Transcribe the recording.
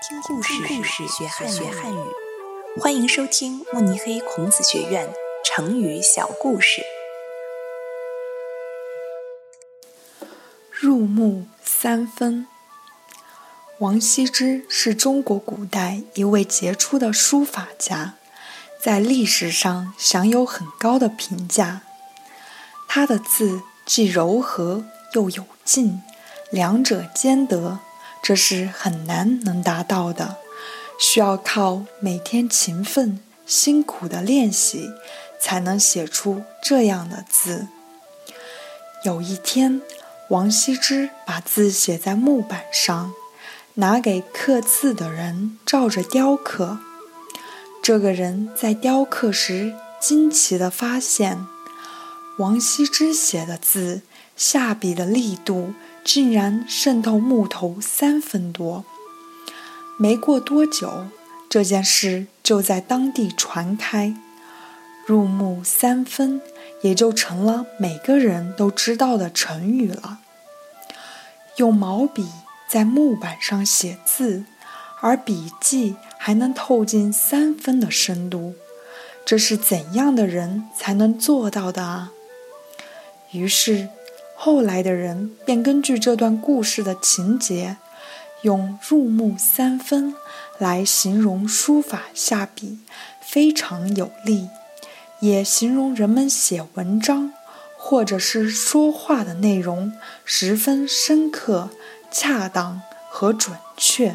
听故事，故事学汉学汉语。欢迎收听慕尼黑孔子学院成语小故事。入木三分。王羲之是中国古代一位杰出的书法家，在历史上享有很高的评价。他的字既柔和又有劲，两者兼得。这是很难能达到的，需要靠每天勤奋辛苦的练习，才能写出这样的字。有一天，王羲之把字写在木板上，拿给刻字的人照着雕刻。这个人在雕刻时，惊奇地发现，王羲之写的字下笔的力度。竟然渗透木头三分多。没过多久，这件事就在当地传开，入木三分也就成了每个人都知道的成语了。用毛笔在木板上写字，而笔迹还能透进三分的深度，这是怎样的人才能做到的啊？于是。后来的人便根据这段故事的情节，用“入木三分”来形容书法下笔非常有力，也形容人们写文章或者是说话的内容十分深刻、恰当和准确。